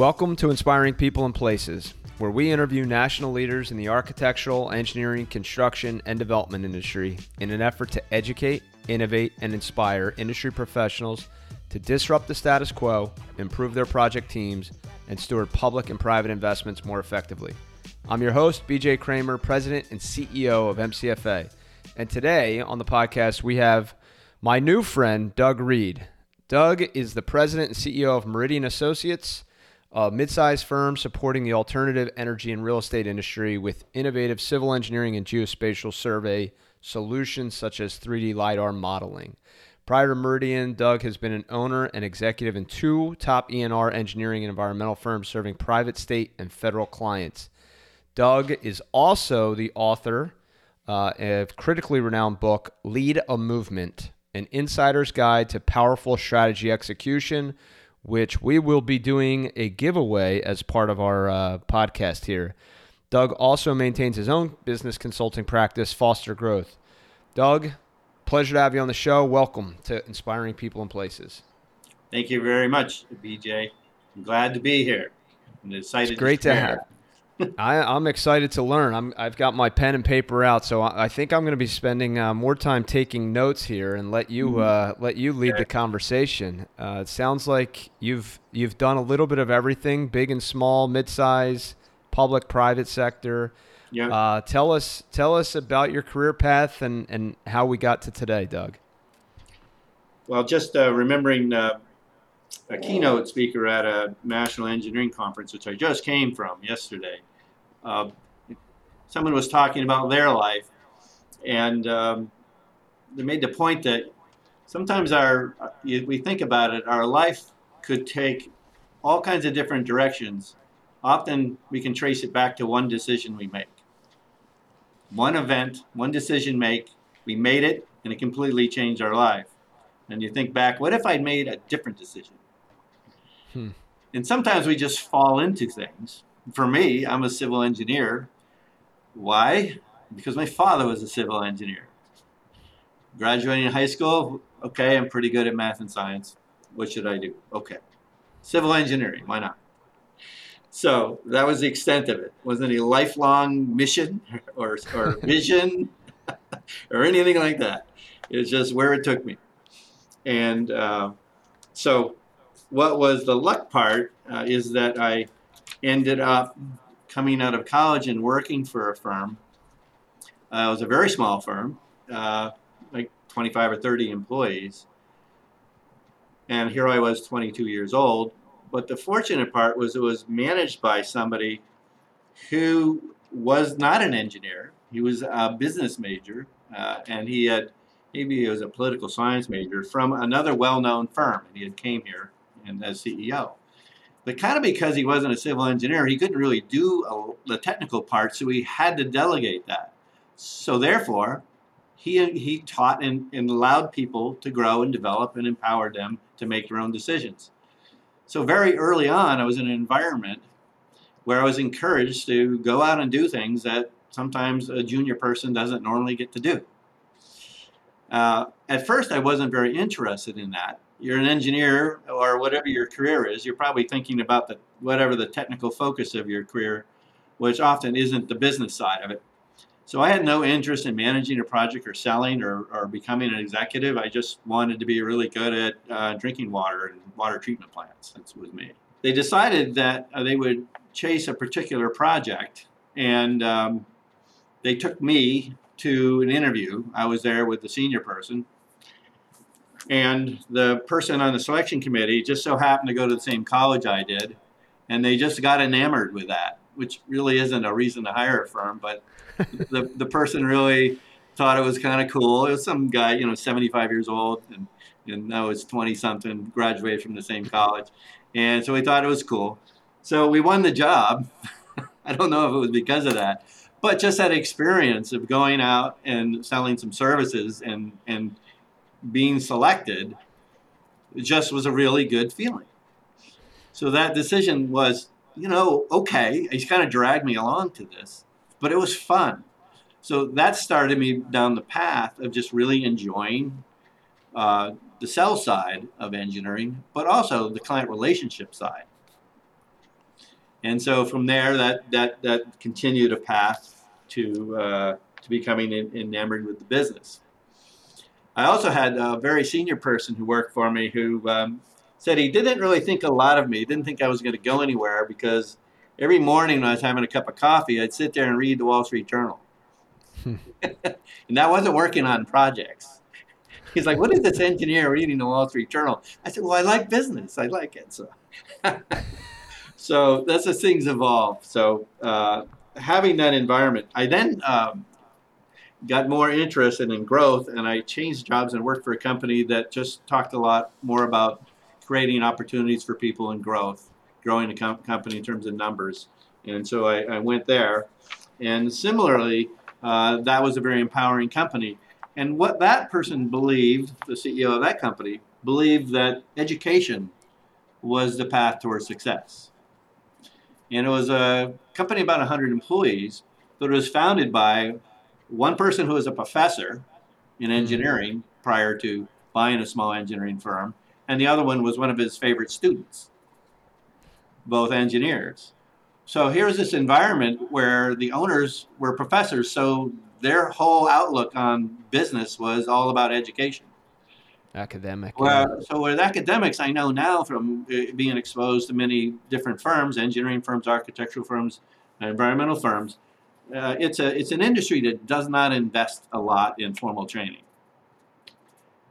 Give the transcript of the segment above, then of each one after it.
Welcome to Inspiring People and Places, where we interview national leaders in the architectural, engineering, construction, and development industry in an effort to educate, innovate, and inspire industry professionals to disrupt the status quo, improve their project teams, and steward public and private investments more effectively. I'm your host, BJ Kramer, President and CEO of MCFA. And today on the podcast, we have my new friend, Doug Reed. Doug is the president and CEO of Meridian Associates a mid-sized firm supporting the alternative energy and real estate industry with innovative civil engineering and geospatial survey solutions such as 3D LiDAR modeling. Prior to Meridian, Doug has been an owner and executive in two top ENR engineering and environmental firms serving private, state, and federal clients. Doug is also the author uh, of critically renowned book Lead a Movement: An Insider's Guide to Powerful Strategy Execution which we will be doing a giveaway as part of our uh, podcast here. Doug also maintains his own business consulting practice, Foster Growth. Doug, pleasure to have you on the show. Welcome to Inspiring People and Places. Thank you very much, BJ. I'm glad to be here. I'm excited. It's great to, to have. I, am excited to learn. I'm, I've got my pen and paper out, so I, I think I'm going to be spending uh, more time taking notes here and let you mm-hmm. uh, let you lead the conversation. Uh, it sounds like you've you've done a little bit of everything, big and small, mid-size, public, private sector. Yeah. Uh, tell us tell us about your career path and, and how we got to today, Doug. Well, just uh, remembering uh, a keynote speaker at a national engineering conference, which I just came from yesterday uh, someone was talking about their life, and um, they made the point that sometimes our we think about it, our life could take all kinds of different directions. Often we can trace it back to one decision we make. One event, one decision make, we made it and it completely changed our life. And you think back, what if I'd made a different decision? Hmm. And sometimes we just fall into things for me, I'm a civil engineer. Why? Because my father was a civil engineer. Graduating high school, okay, I'm pretty good at math and science. What should I do? Okay. Civil engineering, why not? So that was the extent of it. Wasn't a lifelong mission or, or vision or anything like that. It's just where it took me. And uh, so, what was the luck part uh, is that I ended up coming out of college and working for a firm. Uh, it was a very small firm, uh, like 25 or 30 employees. And here I was 22 years old. But the fortunate part was it was managed by somebody who was not an engineer. He was a business major, uh, and he had maybe he was a political science major from another well-known firm, and he had came here and as CEO. But kind of because he wasn't a civil engineer, he couldn't really do a, the technical part, so he had to delegate that. So therefore, he, he taught and, and allowed people to grow and develop and empowered them to make their own decisions. So very early on, I was in an environment where I was encouraged to go out and do things that sometimes a junior person doesn't normally get to do. Uh, at first, I wasn't very interested in that you're an engineer or whatever your career is, you're probably thinking about the whatever the technical focus of your career, which often isn't the business side of it. So I had no interest in managing a project or selling or, or becoming an executive. I just wanted to be really good at uh, drinking water and water treatment plants. That's was me. They decided that uh, they would chase a particular project, and um, they took me to an interview. I was there with the senior person, and the person on the selection committee just so happened to go to the same college I did, and they just got enamored with that, which really isn't a reason to hire a firm, but the, the person really thought it was kind of cool. It was some guy, you know, 75 years old, and, and I was 20 something, graduated from the same college. And so we thought it was cool. So we won the job. I don't know if it was because of that, but just that experience of going out and selling some services and, and being selected just was a really good feeling. So that decision was, you know, okay. He's kind of dragged me along to this, but it was fun. So that started me down the path of just really enjoying uh, the sell side of engineering, but also the client relationship side. And so from there, that that that continued a path to uh, to becoming enamored with the business. I also had a very senior person who worked for me who um, said he didn't really think a lot of me, didn't think I was going to go anywhere because every morning when I was having a cup of coffee, I'd sit there and read the Wall Street Journal. and that wasn't working on projects. He's like, "What is this engineer reading the Wall Street Journal?" I said, "Well, I like business. I like it." So, so that's as things evolve. So, uh, having that environment, I then um, got more interested in growth, and I changed jobs and worked for a company that just talked a lot more about creating opportunities for people and growth, growing the com- company in terms of numbers. And so I, I went there, and similarly, uh, that was a very empowering company and what that person believed, the CEO of that company, believed that education was the path towards success. And it was a company about 100 employees, but it was founded by one person who was a professor in engineering prior to buying a small engineering firm, and the other one was one of his favorite students, both engineers. So here's this environment where the owners were professors, so their whole outlook on business was all about education. Academic. Well, so with academics, I know now from uh, being exposed to many different firms, engineering firms, architectural firms, environmental firms, uh, it's a it's an industry that does not invest a lot in formal training.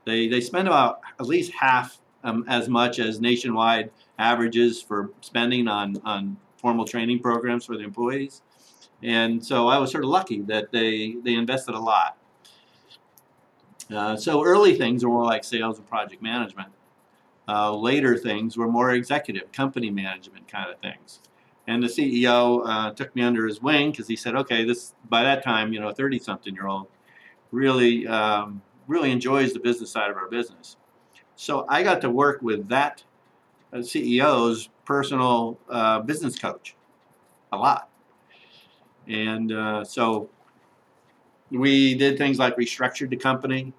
They they spend about at least half um, as much as nationwide averages for spending on on formal training programs for the employees. And so I was sort of lucky that they, they invested a lot. Uh, so early things were more like sales and project management. Uh, later things were more executive, company management kind of things. And the CEO uh, took me under his wing because he said, okay, this by that time, you know, a 30 something year old really, um, really enjoys the business side of our business. So I got to work with that uh, CEO's personal uh, business coach a lot. And uh, so we did things like restructured the company,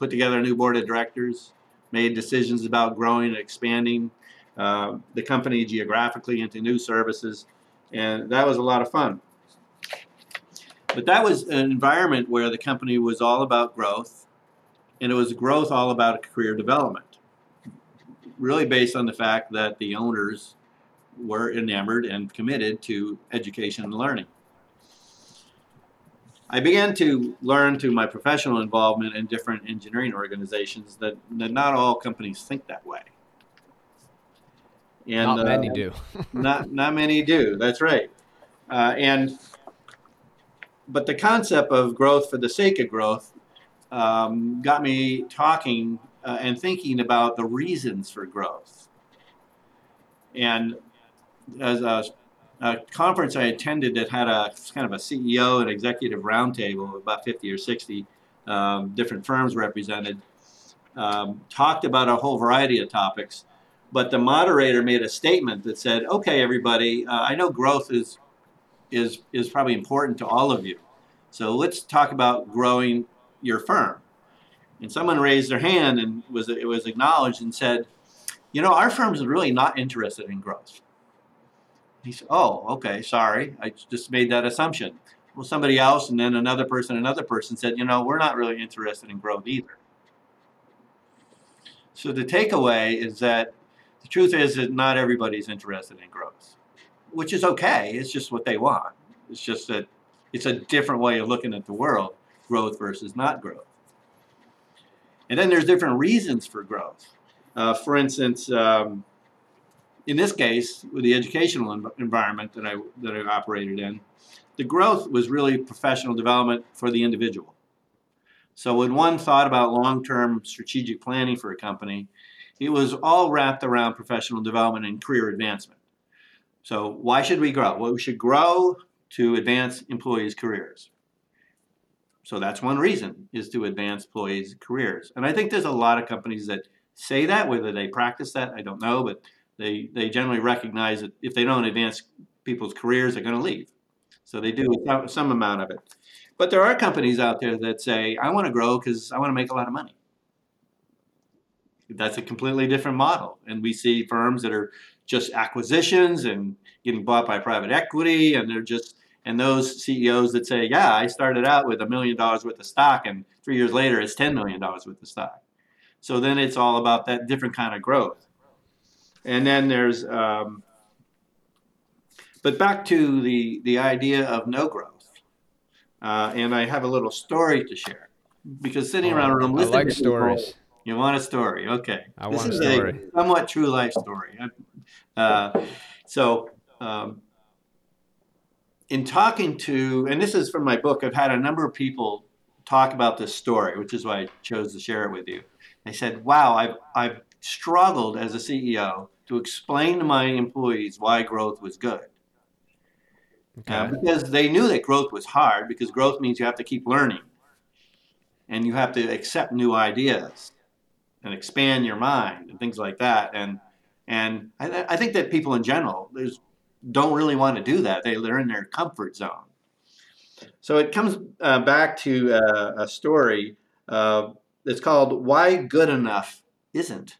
put together a new board of directors, made decisions about growing and expanding uh, the company geographically into new services, and that was a lot of fun. But that was an environment where the company was all about growth, and it was growth all about career development, really based on the fact that the owners were enamored and committed to education and learning. I began to learn through my professional involvement in different engineering organizations that, that not all companies think that way. And, not many uh, do. not not many do. That's right. Uh, and but the concept of growth for the sake of growth um, got me talking uh, and thinking about the reasons for growth. And as a a conference I attended that had a kind of a CEO and executive roundtable, about 50 or 60 um, different firms represented, um, talked about a whole variety of topics. But the moderator made a statement that said, "Okay, everybody, uh, I know growth is is is probably important to all of you, so let's talk about growing your firm." And someone raised their hand and was it was acknowledged and said, "You know, our firm is really not interested in growth." He said, oh, okay, sorry. I just made that assumption. Well, somebody else and then another person, another person said, you know, we're not really interested in growth either. So the takeaway is that the truth is that not everybody's interested in growth, which is okay. It's just what they want. It's just that it's a different way of looking at the world, growth versus not growth. And then there's different reasons for growth. Uh, for instance, um, in this case, with the educational environment that I, that I operated in, the growth was really professional development for the individual. So when one thought about long-term strategic planning for a company, it was all wrapped around professional development and career advancement. So why should we grow? Well, we should grow to advance employees' careers. So that's one reason is to advance employees' careers. And I think there's a lot of companies that say that, whether they practice that, I don't know, but they they generally recognize that if they don't advance people's careers, they're going to leave. So they do some, some amount of it. But there are companies out there that say, I want to grow because I want to make a lot of money. That's a completely different model. And we see firms that are just acquisitions and getting bought by private equity, and they're just and those CEOs that say, "Yeah, I started out with a million dollars worth of stock, and three years later it's ten million dollars worth of stock." So then it's all about that different kind of growth. And then there's, um, but back to the the idea of no growth. Uh, and I have a little story to share because sitting around a room I listening like to people- stories. You want a story? Okay. I this want a is story. a somewhat true life story. Uh, so, um, in talking to, and this is from my book, I've had a number of people talk about this story, which is why I chose to share it with you. They said, "Wow, I've I've struggled as a CEO to explain to my employees why growth was good." Uh, because they knew that growth was hard because growth means you have to keep learning and you have to accept new ideas and expand your mind and things like that. And and I, I think that people in general don't really want to do that. They, they're in their comfort zone. So it comes uh, back to uh, a story uh, that's called why good enough isn't.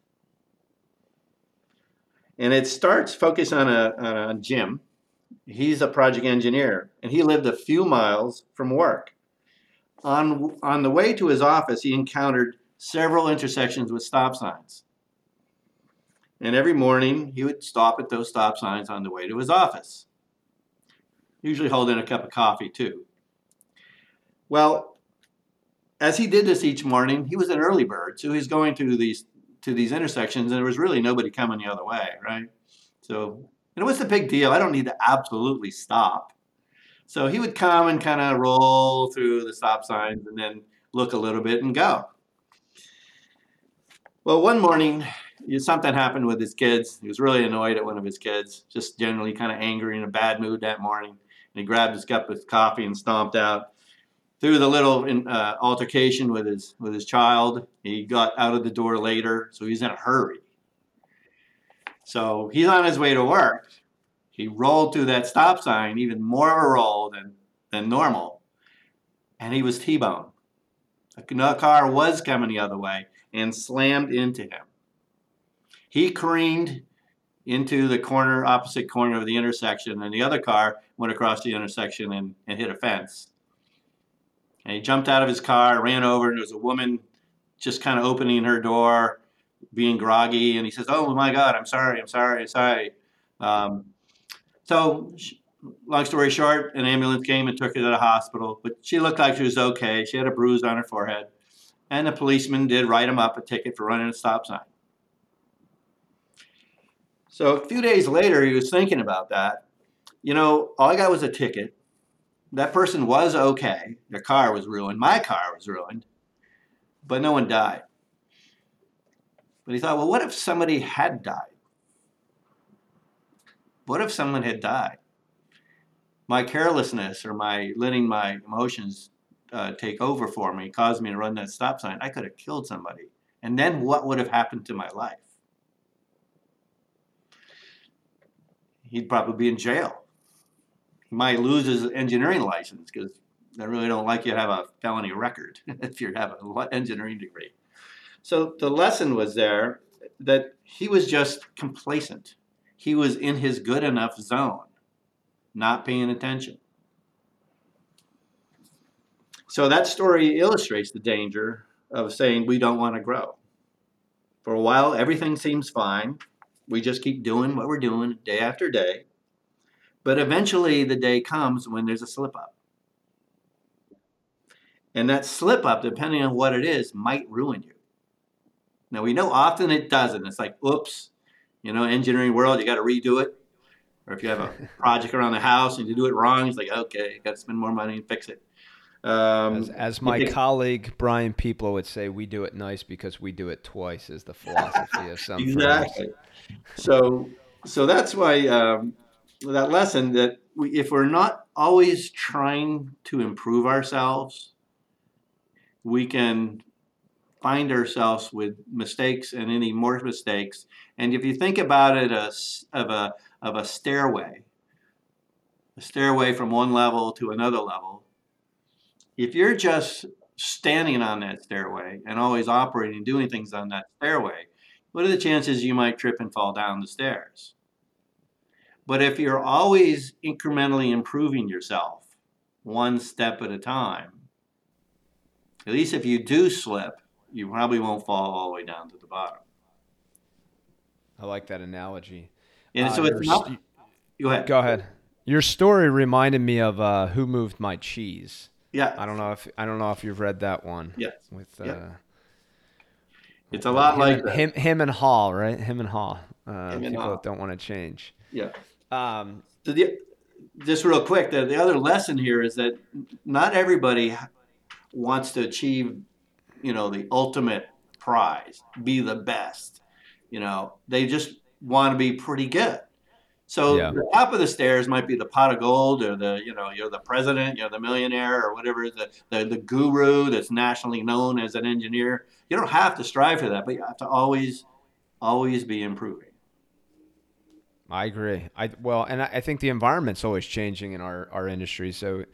And it starts focus on a, on a Jim. He's a project engineer and he lived a few miles from work. On on the way to his office he encountered several intersections with stop signs and every morning he would stop at those stop signs on the way to his office usually holding a cup of coffee too well as he did this each morning he was an early bird so he's going to these to these intersections and there was really nobody coming the other way right so and what's the big deal? I don't need to absolutely stop. So he would come and kind of roll through the stop signs and then look a little bit and go. Well, one morning, something happened with his kids. He was really annoyed at one of his kids, just generally kind of angry and in a bad mood that morning. And he grabbed his cup of coffee and stomped out. Through the little uh, altercation with his with his child, he got out of the door later, so he's in a hurry. So he's on his way to work. He rolled through that stop sign, even more of a roll than, than normal, and he was T-boned. Another car was coming the other way and slammed into him. He careened into the corner, opposite corner of the intersection, and the other car went across the intersection and, and hit a fence. And he jumped out of his car, ran over, and there was a woman just kind of opening her door being groggy, and he says, "Oh my God, I'm sorry, I'm sorry, I'm sorry." Um, so, long story short, an ambulance came and took her to the hospital, but she looked like she was okay. She had a bruise on her forehead, and the policeman did write him up a ticket for running a stop sign. So a few days later, he was thinking about that. You know, all I got was a ticket. That person was okay. Their car was ruined. My car was ruined, but no one died. But he thought, well, what if somebody had died? What if someone had died? My carelessness or my letting my emotions uh, take over for me caused me to run that stop sign. I could have killed somebody. And then what would have happened to my life? He'd probably be in jail. He might lose his engineering license because they really don't like you to have a felony record if you have an engineering degree. So the lesson was there that he was just complacent. He was in his good enough zone, not paying attention. So that story illustrates the danger of saying we don't want to grow. For a while, everything seems fine. We just keep doing what we're doing day after day. But eventually, the day comes when there's a slip up. And that slip up, depending on what it is, might ruin you. Now, we know often it doesn't. It's like, oops, you know, engineering world, you got to redo it. Or if you have a project around the house and you do it wrong, it's like, okay, you got to spend more money and fix it. Um, As, as my think- colleague Brian People would say, we do it nice because we do it twice. Is the philosophy of some exactly. So, so that's why um, that lesson that we, if we're not always trying to improve ourselves, we can find ourselves with mistakes and any more mistakes. And if you think about it as of a of a stairway, a stairway from one level to another level, if you're just standing on that stairway and always operating, doing things on that stairway, what are the chances you might trip and fall down the stairs? But if you're always incrementally improving yourself, one step at a time, at least if you do slip, you probably won't fall all the way down to the bottom. I like that analogy. And Uh, so it's not. st- Go ahead. Go ahead. Your story reminded me of uh, Who Moved My Cheese. Yeah, I don't know if I don't know if you've read that one. Yes. With uh, Yeah. it's a lot him, like that. him, Hem and Haw, right? Hem and Haw. Uh, Him and people Hall. that don't want to change. Yeah. Um, So the, just real quick, the, the other lesson here is that not everybody wants to achieve, you know, the ultimate prize, be the best. You know, they just want to be pretty good. So Yeah. the top of the stairs might be the pot of gold, or the you know you're the president, you're the millionaire, or whatever the the, the guru that's nationally known as an engineer. You don't have to strive for that, but you have to always, always be improving. I agree. I well, and I, I think the environment's always changing in our our industry. So,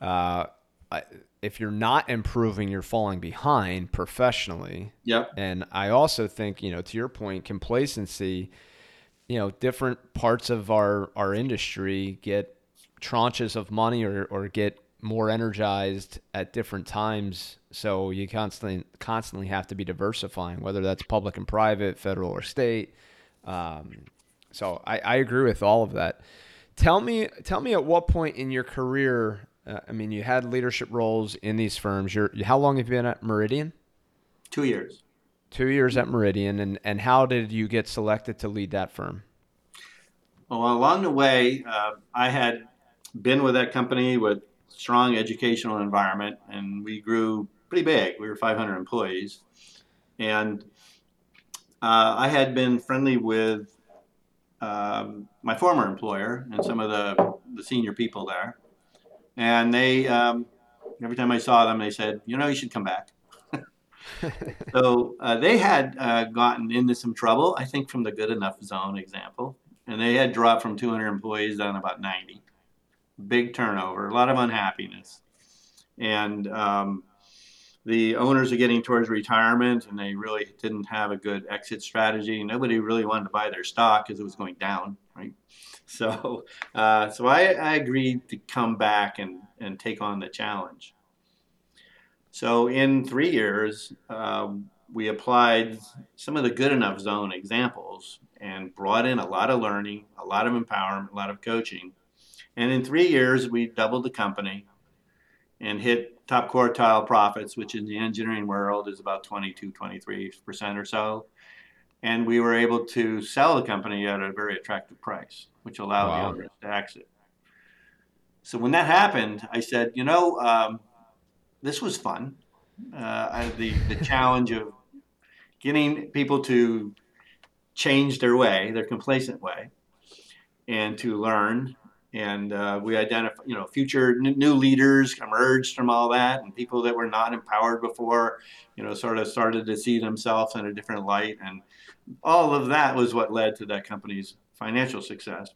uh, I, if you're not improving, you're falling behind professionally. Yep. And I also think, you know, to your point, complacency, you know, different parts of our, our industry get tranches of money or, or get more energized at different times. So you constantly constantly have to be diversifying, whether that's public and private, federal or state. Um, so I, I agree with all of that. Tell me, tell me at what point in your career, uh, I mean, you had leadership roles in these firms. You're, how long have you been at Meridian? Two years. Two years at Meridian, and, and how did you get selected to lead that firm? Well, along the way, uh, I had been with that company with strong educational environment, and we grew pretty big. We were 500 employees, and uh, I had been friendly with um, my former employer and some of the the senior people there, and they um, every time I saw them, they said, "You know, you should come back." so uh, they had uh, gotten into some trouble, I think, from the good enough zone example and they had dropped from 200 employees down about 90. Big turnover, a lot of unhappiness, and um, the owners are getting towards retirement, and they really didn't have a good exit strategy. Nobody really wanted to buy their stock because it was going down, right? So, uh, so I, I agreed to come back and and take on the challenge. So in three years, um, we applied some of the good enough zone examples and brought in a lot of learning, a lot of empowerment, a lot of coaching. And in three years, we doubled the company and hit top quartile profits, which in the engineering world is about 22, 23% or so. And we were able to sell the company at a very attractive price, which allowed Wow. the owners to exit. So when that happened, I said, you know, um, this was fun. Uh, I, the, the challenge of getting people to change their way, their complacent way, and to learn. And uh, we identify, you know, future new leaders emerged from all that, and people that were not empowered before, you know, sort of started to see themselves in a different light. And all of that was what led to that company's financial success.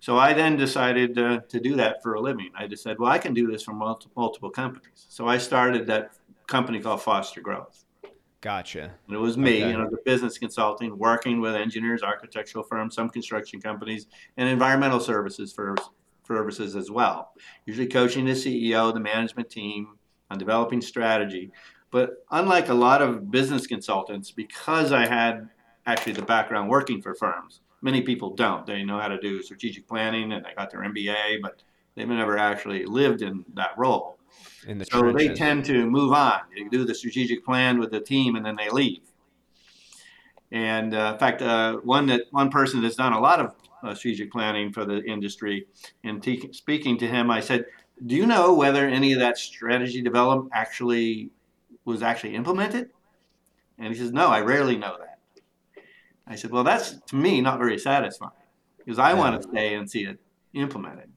So I then decided uh, to do that for a living. I just said, well, I can do this for multi- multiple companies. So I started that company called Foster Growth. Gotcha. And it was me, Okay. you know, the business consulting, working with engineers, architectural firms, some construction companies, and environmental services for services as well. Usually coaching the CEO, the management team on developing strategy. But unlike a lot of business consultants, because I had actually the background working for firms, many people don't. They know how to do strategic planning and they got their MBA, but they've never actually lived in that role. In the So trenches. they tend to move on. They do the strategic plan with the team, and then they leave. And uh, in fact, uh, one that one person that's done a lot of uh, strategic planning for the industry, and te- speaking to him, I said, "Do you know whether any of that strategy development actually was actually implemented?" And he says, "No, I rarely know that." I said, "Well, that's to me not very satisfying because I Yeah. want to stay and see it implemented."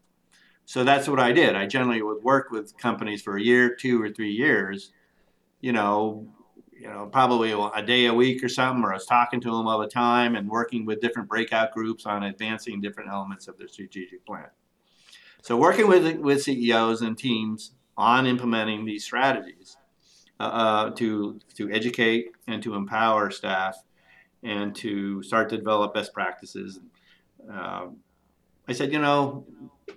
So that's what I did. I generally would work with companies for a year, two or three years, you know, you know, probably a day a week or something, or I was talking to them all the time and working with different breakout groups on advancing different elements of their strategic plan. So working with with CEOs and teams on implementing these strategies uh, uh, to to educate and to empower staff and to start to develop best practices. Um, I said, you know,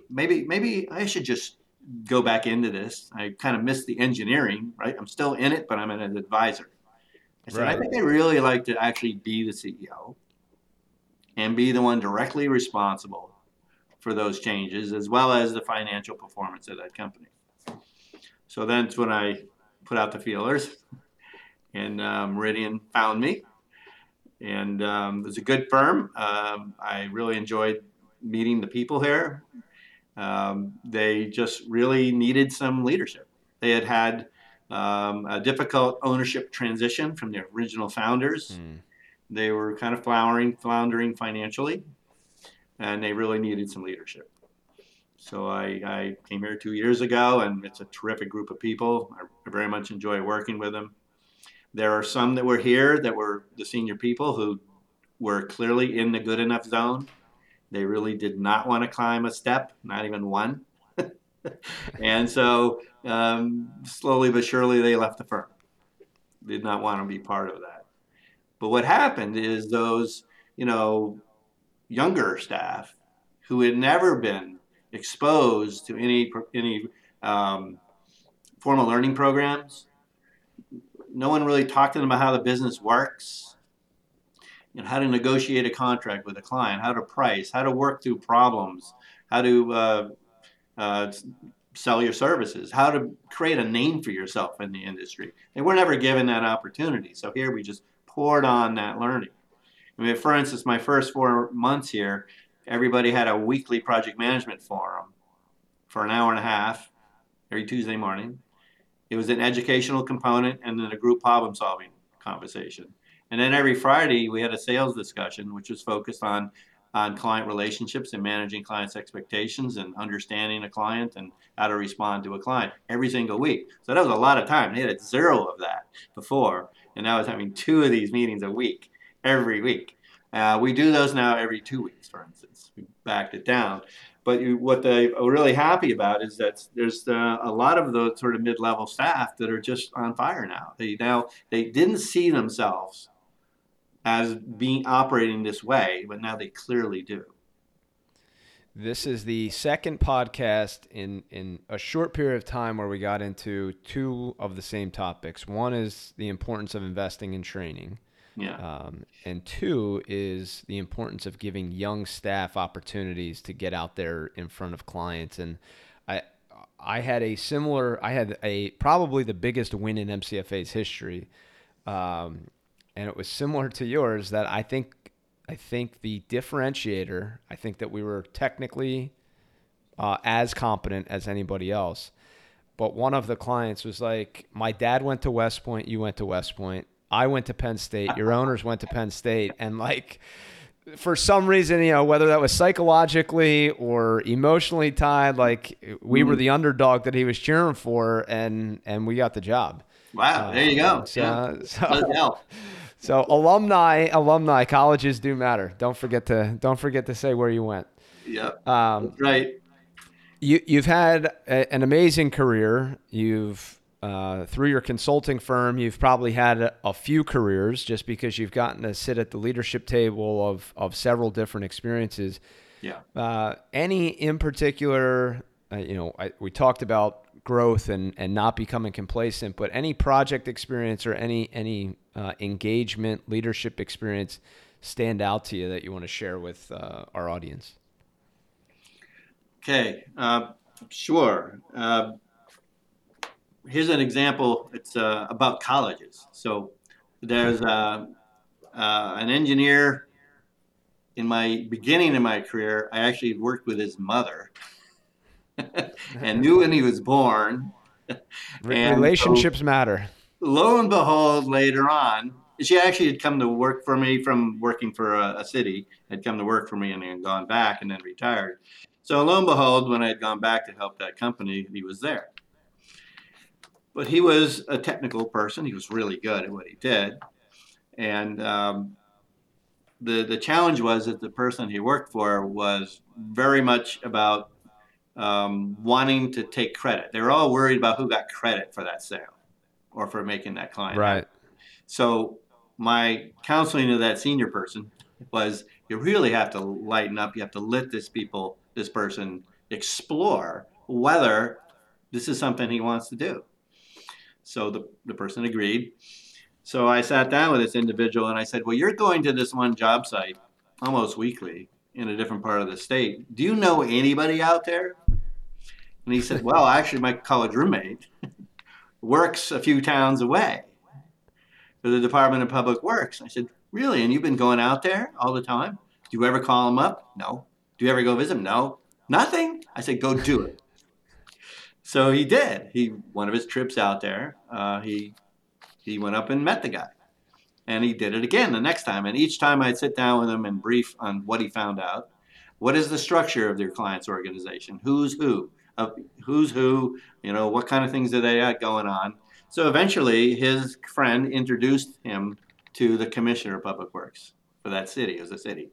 maybe maybe I should just go back into this. I kind of missed the engineering, right? I'm still in it, but I'm an advisor. I said, right. I think I really like to actually be the CEO and be the one directly responsible for those changes, as well as the financial performance of that company. So that's when I put out the feelers, and uh, Meridian found me. And um, it was a good firm. Um, I really enjoyed meeting the people here. Um, they just really needed some leadership. They had had um, a difficult ownership transition from the original founders. Mm. They were kind of flowering, floundering financially, and they really needed some leadership. So I, I, came here two years ago, and it's a terrific group of people. I very much enjoy working with them. There are some that were here that were the senior people who were clearly in the good enough zone. They really did not want to climb a step, not even one. and so um, slowly but surely they left the firm. Did not want to be part of that. But what happened is those, you know, younger staff who had never been exposed to any any um, formal learning programs. No one really talked to them about how the business works, you know, how to negotiate a contract with a client, how to price, how to work through problems, how to uh, uh, sell your services, how to create a name for yourself in the industry. They were never given that opportunity. So here we just poured on that learning. I mean, for instance, my first four months here, everybody had a weekly project management forum for an hour and a half every Tuesday morning. It was an educational component and then a group problem solving conversation. And then every Friday we had a sales discussion, which was focused on on client relationships and managing clients' expectations and understanding a client and how to respond to a client every single week. So that was a lot of time. They had zero of that before, and now I was having two of these meetings a week, every week. Uh, we do those now every two weeks, for instance. We backed it down. But you, what they are really happy about is that there's uh, a lot of the sort of mid-level staff that are just on fire now. They now they didn't see themselves as being operating this way, but now they clearly do. This is the second podcast in in a short period of time where we got into two of the same topics. One is the importance of investing in training yeah. Um, and two is the importance of giving young staff opportunities to get out there in front of clients. And I, I had a similar, I had a probably the biggest win in MCFA's history, um, and it was similar to yours. That I think, I think the differentiator, I think that we were technically uh, as competent as anybody else. But one of the clients was like, "My dad went to West Point. You went to West Point I went to Penn State, your owners went to Penn State, and like for some reason, you know, whether that was psychologically or emotionally tied, like we mm were the underdog that he was cheering for, and and we got the job. Wow, there you go. So, yeah. so, so alumni, alumni, colleges do matter. Don't forget to don't forget to say where you went. Yeah, um, right. You you've had a, an amazing career. You've uh, through your consulting firm, you've probably had a, a, few careers just because you've gotten to sit at the leadership table of, of several different experiences. Yeah. Uh, any in particular, uh, you know, I, we talked about growth and, and not becoming complacent, but any project experience or any any uh, engagement leadership experience stand out to you that you want to share with uh, our audience? Okay, sure here's an example. It's uh, about colleges. So there's uh, uh, an engineer in my beginning of my career. I actually worked with his mother and knew when he was born. Relationships so, matter. Lo and behold, later on, she actually had come to work for me from working for a, a city, had come to work for me and then gone back and then retired. So lo and behold, when I had gone back to help that company, he was there. But he was a technical person. He was really good at what he did. And um, the, the challenge was that the person he worked for was very much about um, wanting to take credit. They were all worried about who got credit for that sale or for making that client. Right. So my counseling to that senior person was you really have to lighten up. You have to let this people, this person explore whether this is something he wants to do. So the, the person agreed. So I sat down with this individual and I said, Well, you're going to this one job site almost weekly in a different part of the state. Do you know anybody out there? And he said, Well, actually, my college roommate works a few towns away for the Department of Public Works. I said, Really? And you've been going out there all the time? Do you ever call him up? No. Do you ever go visit him? No. Nothing? I said, Go do it. So he did. He one of his trips out there, uh, he he went up and met the guy, and he did it again the next time. And each time I'd sit down with him and brief on what he found out. What is the structure of their client's organization? Who's who? Uh, who's who? You know, what kind of things do they got going on? So eventually, his friend introduced him to the commissioner of public works for that city. It was a city,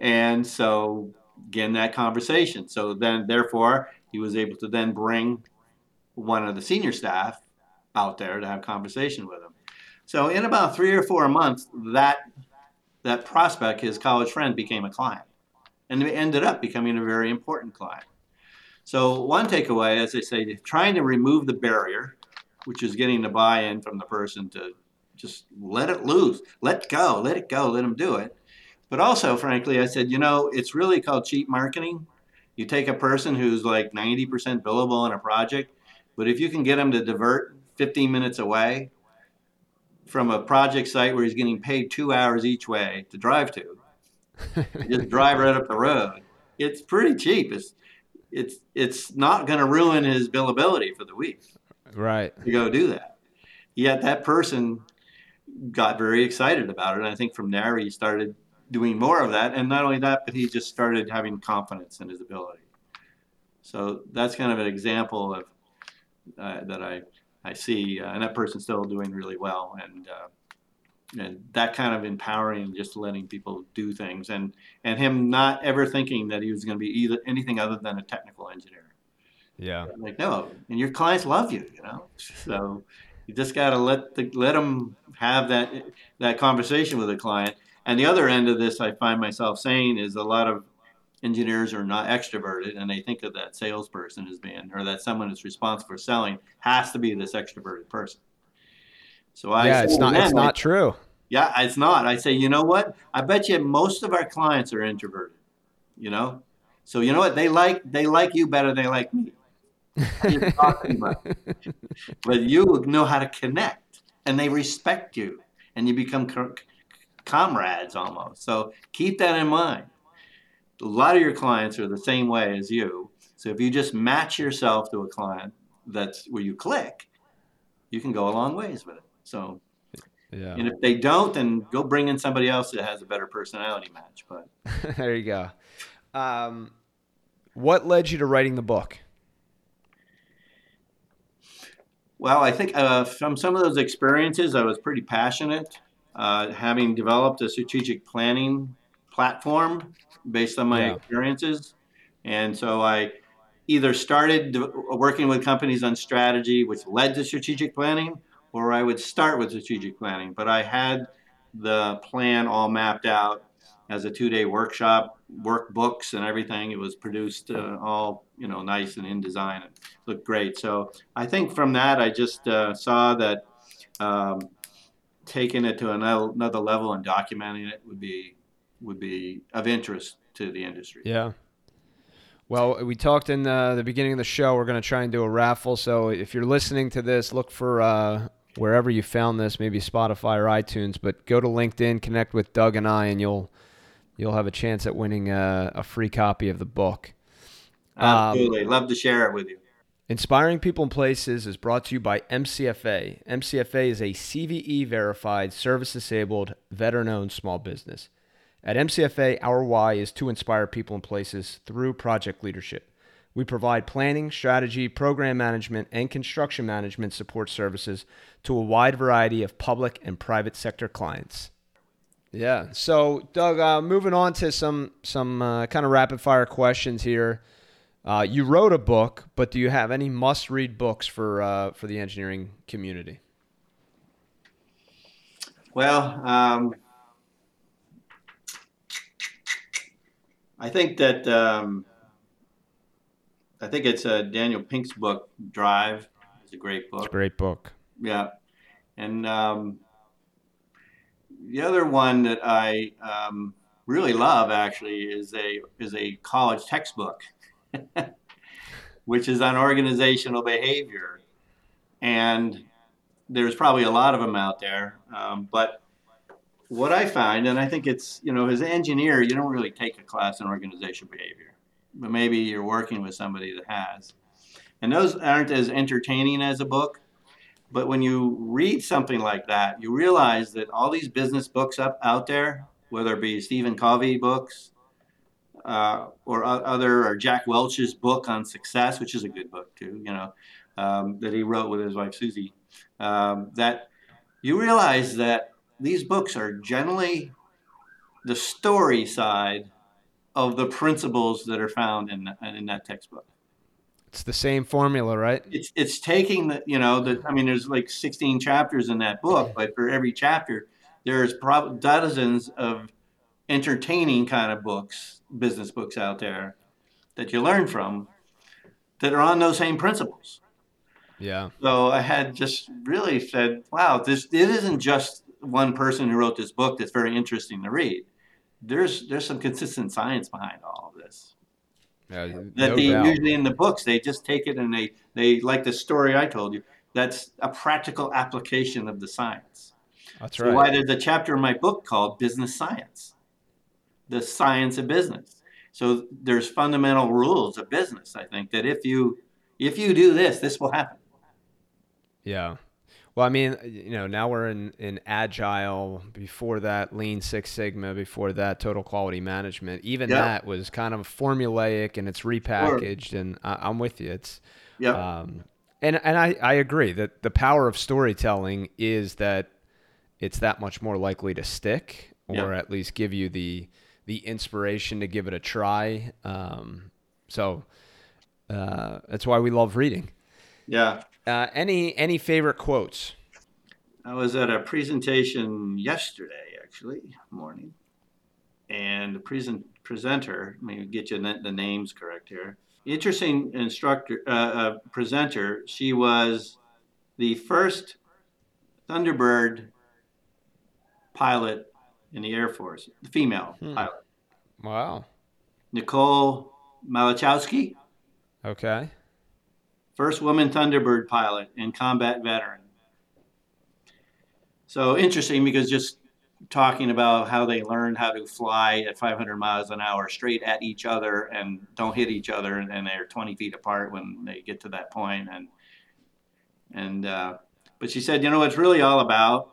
and so again that conversation. So then, therefore, he was able to then bring one of the senior staff out there to have conversation with him. So in about three or four months, that that prospect, his college friend, became a client, and ended up becoming a very important client. So one takeaway, as I say, trying to remove the barrier, which is getting the buy-in from the person to just let it loose, let go, let it go, let them do it. But also, frankly, I said, you know, it's really called cheap marketing you take a person who's like 90% billable on a project, but if you can get them to divert 15 minutes away from a project site where he's getting paid two hours each way to drive to, just drive right up the road, it's pretty cheap. It's it's it's not going to ruin his billability for the week. Right. To go do that. Yet that person got very excited about it. And I think from there he started doing more of that. And not only that, but he just started having confidence in his ability. So that's kind of an example of uh, that I I see, uh, and that person's still doing really well, and uh, and that kind of empowering, just letting people do things, and and him not ever thinking that he was going to be either anything other than a technical engineer. Yeah. Like no, and your clients love you, you know. So you just got to let the let them have that that conversation with the client and the other end of this, I find myself saying, is a lot of engineers are not extroverted and they think of that salesperson as being, or that someone that's responsible for selling has to be this extroverted person. So I yeah, it's not, it's not true. Yeah, it's not. I say, you know what? I bet you most of our clients are introverted. You know, so you know what? They like they like you better. They like me. but you know how to connect, and they respect you, and you become comrades almost. So keep that in mind. A lot of your clients are the same way as you. So if you just match yourself to a client that's where you click, you can go a long ways with it. So yeah. And if they don't, then go bring in somebody else that has a better personality match. But there you go. Um, what led you to writing the book? Well, I think uh, from some of those experiences, I was pretty passionate uh, having developed a strategic planning platform based on my yeah. experiences. And so I either started working with companies on strategy, which led to strategic planning, or I would start with strategic planning. But I had the plan all mapped out as a two-day workshop, workbooks and everything. It was produced uh, all you know nice and InDesign It looked great. So I think from that I just uh, saw that um, taking it to another level and documenting it would be would be of interest to the industry. Yeah. Well, we talked in the, the beginning of the show. We're going to try and do a raffle. So if you're listening to this, look for uh, wherever you found this, maybe Spotify or iTunes. But go to LinkedIn, connect with Doug and I, and you'll you'll have a chance at winning a, a free copy of the book. Absolutely, um, love to share it with you. Inspiring People and Places is brought to you by MCFA. MCFA is a CVE verified, service disabled, veteran owned small business. At MCFA, our why is to inspire people and places through project leadership. We provide planning, strategy, program management, and construction management support services to a wide variety of public and private sector clients. Yeah. So, Doug, uh, moving on to some some uh, kind of rapid fire questions here. Uh, you wrote a book, but do you have any must-read books for uh, for the engineering community? Well, um, I think that um, I think it's uh, Daniel Pink's book, Drive. It's a great book. It's a great book. Yeah, and um, the other one that I um, really love actually is a is a college textbook, which is on organizational behavior, and there's probably a lot of them out there, um, but what I find, and I think it's, you know, as an engineer, you don't really take a class in organizational behavior, but maybe you're working with somebody that has. And those aren't as entertaining as a book, but when you read something like that, you realize that all these business books up out there, whether it be Stephen Covey books uh, or other, or Jack Welch's book on success, which is a good book too, you know, um, that he wrote with his wife Suzy, um, that you realize that these books are generally the story side of the principles that are found in in that textbook. It's the same formula, right? It's it's taking the you know the I mean there's like 16 chapters in that book, but for every chapter there's probably dozens of entertaining kind of books, business books out there that you learn from that are on those same principles. Yeah. So I had just really said, wow, this it isn't just one person who wrote this book that's very interesting to read. There's there's some consistent science behind all of this. Yeah, that no they doubt. usually in the books they just take it and they they like the story I told you. That's a practical application of the science. That's So right. why there's a chapter in my book called Business Science, the science of business. So there's fundamental rules of business. I think that if you if you do this, this will happen. Yeah. Well, I mean, you know, now we're in, in agile. Before that, Lean Six Sigma. Before that, Total Quality Management. Even that was kind of formulaic and it's repackaged. And I, I'm with you. It's Yeah. um, and and I, I agree that the power of storytelling is that it's that much more likely to stick, or at least give you the the inspiration to give it a try. Um, so uh, that's why we love reading. yeah. Uh, any any favorite quotes? I was at a presentation yesterday, actually, morning, and the present presenter. Let me get you the names correct here. Interesting instructor, uh, uh, presenter. She was the first Thunderbird pilot in the Air Force, the female Hmm. pilot, Wow. Nicole Malachowski, Okay. first woman Thunderbird pilot and combat veteran. So interesting because just talking about how they learned how to fly at 500 miles an hour straight at each other and don't hit each other and, and they're 20 feet apart when they get to that point and and uh, but she said you know it's really all about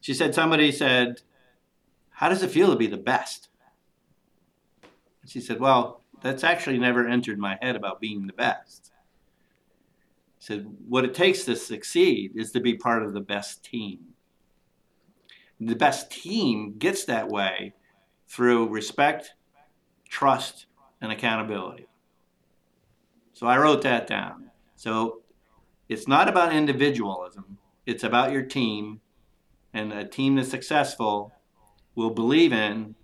she said somebody said how does it feel to be the best she said well that's actually never entered my head about being the best said what it takes to succeed is to be part of the best team. The best team gets that way through respect, trust, and accountability. So I wrote that down. So it's not about individualism, it's about your team, and a team that's successful will believe in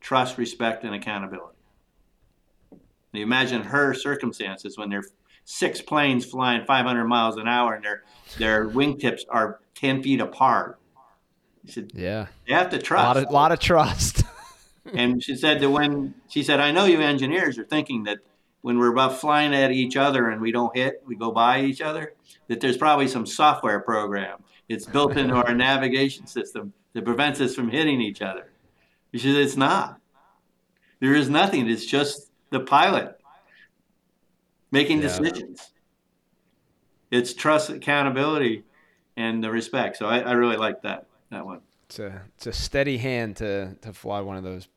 trust, respect, and accountability. Now, you imagine her circumstances when there are six planes flying 500 miles an hour and their their wingtips are 10 feet apart. She said Yeah. they have to A lot trust. of lot of trust. and she said that when she said, I know you engineers are thinking that when we're about flying at each other and we don't hit, we go by each other, that there's probably some software program. It's built into our navigation system that prevents us from hitting each other. She said, it's not. There is nothing. It's just the pilot making Yeah. decisions. It's trust, accountability, and the respect. So I, I really like that that one. it's a it's a steady hand to to fly one of those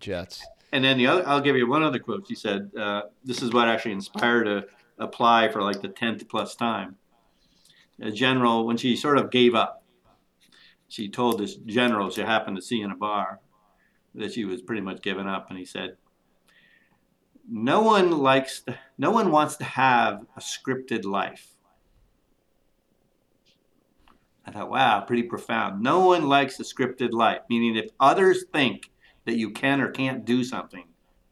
jets. And then the other, I'll give you one other quote. She said, uh, "This is what actually inspired her to apply for like the tenth plus time." A general, when she sort of gave up, she told this general she happened to see in a bar that she was pretty much giving up, and he said, "No one likes, to, no one wants to have a scripted life." I thought, wow, pretty profound. No one likes a scripted life, meaning if others think that you can or can't do something,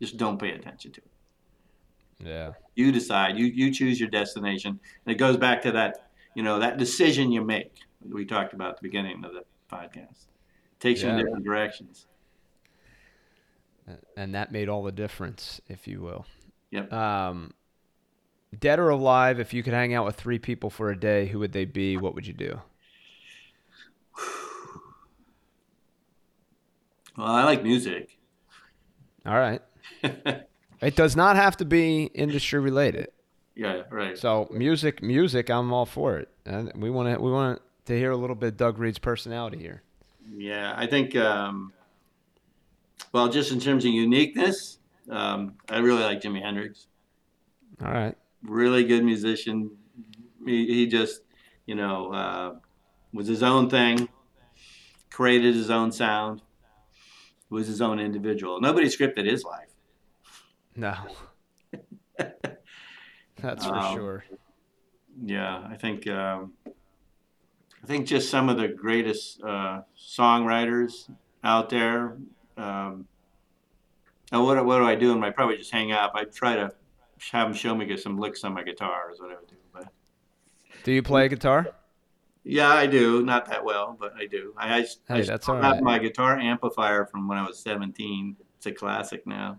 just don't pay attention to it. Yeah. You decide. You you choose your destination. And it goes back to that, you know, that decision you make. We talked about at the beginning of the podcast. Takes you in different directions. And that made all the difference, if you will. Yep. Um, dead or alive, if you could hang out with three people for a day, who would they be? What would you do? Well, I like music. All right. It does not have to be industry related. yeah, right. So music, music, I'm all for it. And we want to we want to hear a little bit of Doug Reed's personality here. Yeah, I think. Um, well, just in terms of uniqueness, um, I really like Jimi Hendrix. All right. Really good musician. He, he just, you know, uh, was his own thing. Created his own sound. Was his own individual. Nobody scripted his life. No. That's for Um, sure. Yeah, I think. Um, I think just some of the greatest uh, songwriters out there. Um, what, what do I do? And I probably just hang up. I try to have them show me get some licks on my guitar is what I would do. But Do you play guitar? yeah, I do. Not that well, but I do. I, I, I that's still have right. my guitar amplifier from when I was 17. It's a classic now.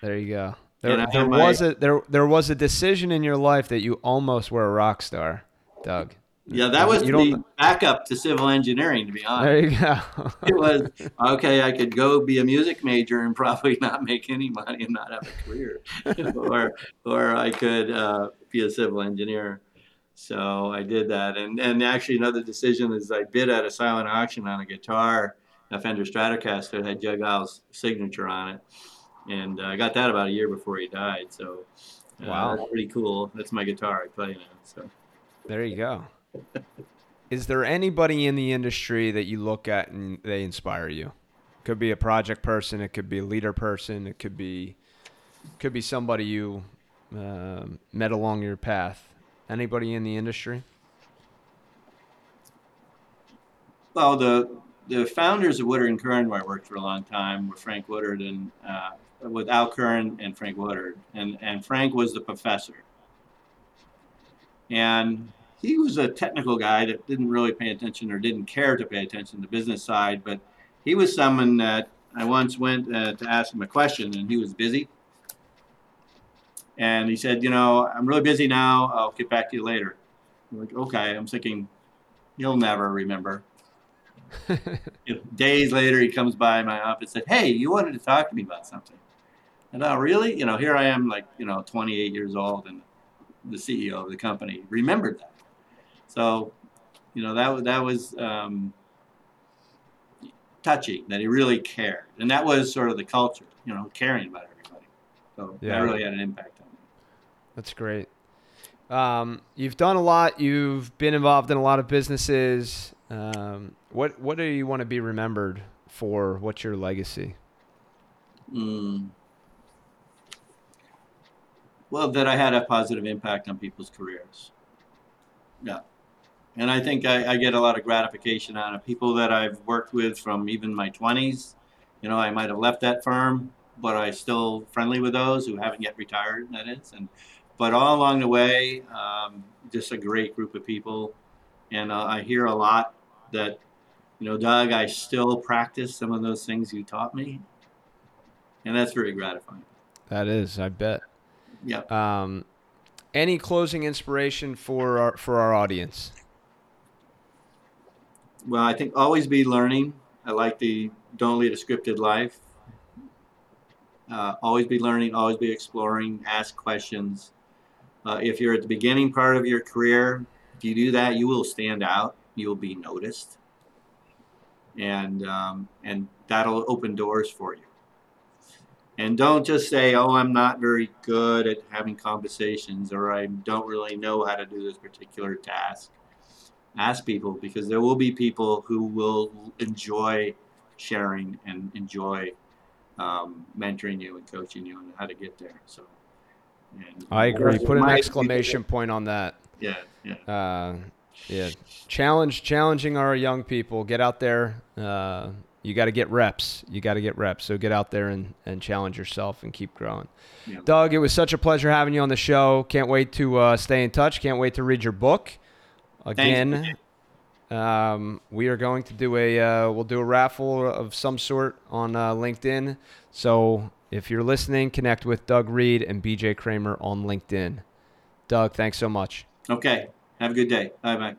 There you go. There, there my- was a there there was a decision in your life that you almost were a rock star, Doug. Yeah, that was You the backup to civil engineering, to be honest. There you go. it was okay. I could go be a music major and probably not make any money and not have a career, or or I could uh, be a civil engineer. So I did that, and and actually another decision is I bid at a silent auction on a guitar, a Fender Stratocaster that had Jug Al's signature on it, and uh, I got that about a year before he died. So uh, Wow. that's pretty cool. That's my guitar I play now. So. There you go. Is there anybody in the industry that you look at and they inspire you? Could be a project person, it could be a leader person, it could be could be somebody you um met along your path. Anybody in the industry? Well, the the founders of Woodard and Curran, where I worked for a long time, were Frank Woodard and uh, with Al Curran and Frank Woodard, and and Frank was the professor, and he was a technical guy that didn't really pay attention or didn't care to pay attention to the business side, but he was someone that I once went uh, to ask him a question, and he was busy. And he said, "You know, I'm really busy now. I'll get back to you later." I'm like, okay. I'm thinking, he'll never remember. You know, days later, he comes by my office and said, "Hey, you wanted to talk to me about something." And oh, really? You know, here I am, like you know, 28 years old, and the CEO of the company remembered that. So, you know, that that was um, touching that he really cared, and that was sort of the culture, you know, caring about everybody. So Yeah. that really had an impact on me. That's great. Um, you've done a lot. You've been involved in a lot of businesses. Um, what what do you want to be remembered for? What's your legacy? Mm. Well, that I had a positive impact on people's careers. Yeah. And I think I, I get a lot of gratification out of people that I've worked with from even my 20s. You know, I might have left that firm, but I'm still friendly with those who haven't yet retired, that is. And but all along the way, um, just a great group of people. And uh, I hear a lot that, you know, Doug, I still practice some of those things you taught me and that's very gratifying. That is, I bet. Yeah. Um, any closing inspiration for our for our audience? Well, I think always be learning. I like the don't lead a scripted life. Uh, always be learning, always be exploring, ask questions. Uh, if you're at the beginning part of your career, if you do that, you will stand out. You will be noticed, and um, and that'll open doors for you. And don't just say, "Oh, I'm not very good at having conversations," or "I don't really know how to do this particular task." Ask people because there will be people who will enjoy sharing and enjoy um, mentoring you and coaching you on how to get there. So, and I agree. Put an exclamation point on that. Yeah, yeah, Uh, Yeah, challenge challenging our young people. Get out there. Uh, you got to get reps. You got to get reps. So get out there and, and challenge yourself and keep growing. Yeah. Doug, it was such a pleasure having you on the show. Can't wait to uh, stay in touch. Can't wait to read your book. Again, um, we are going to do a uh, we'll do a raffle of some sort on uh, LinkedIn. So if you're listening, connect with Doug Reed and BJ Kramer on LinkedIn. Doug, thanks so much. Okay. Have a good day. Bye bye.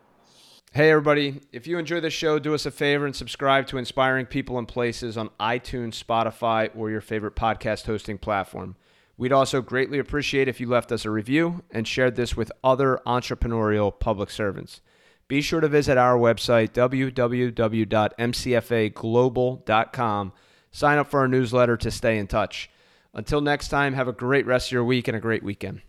Hey, everybody. If you enjoy this show, do us a favor and subscribe to Inspiring People and Places on iTunes, Spotify, or your favorite podcast hosting platform. We'd also greatly appreciate if you left us a review and shared this with other entrepreneurial public servants. Be sure to visit our website, www.mcfaglobal.com. Sign up for our newsletter to stay in touch. Until next time, have a great rest of your week and a great weekend.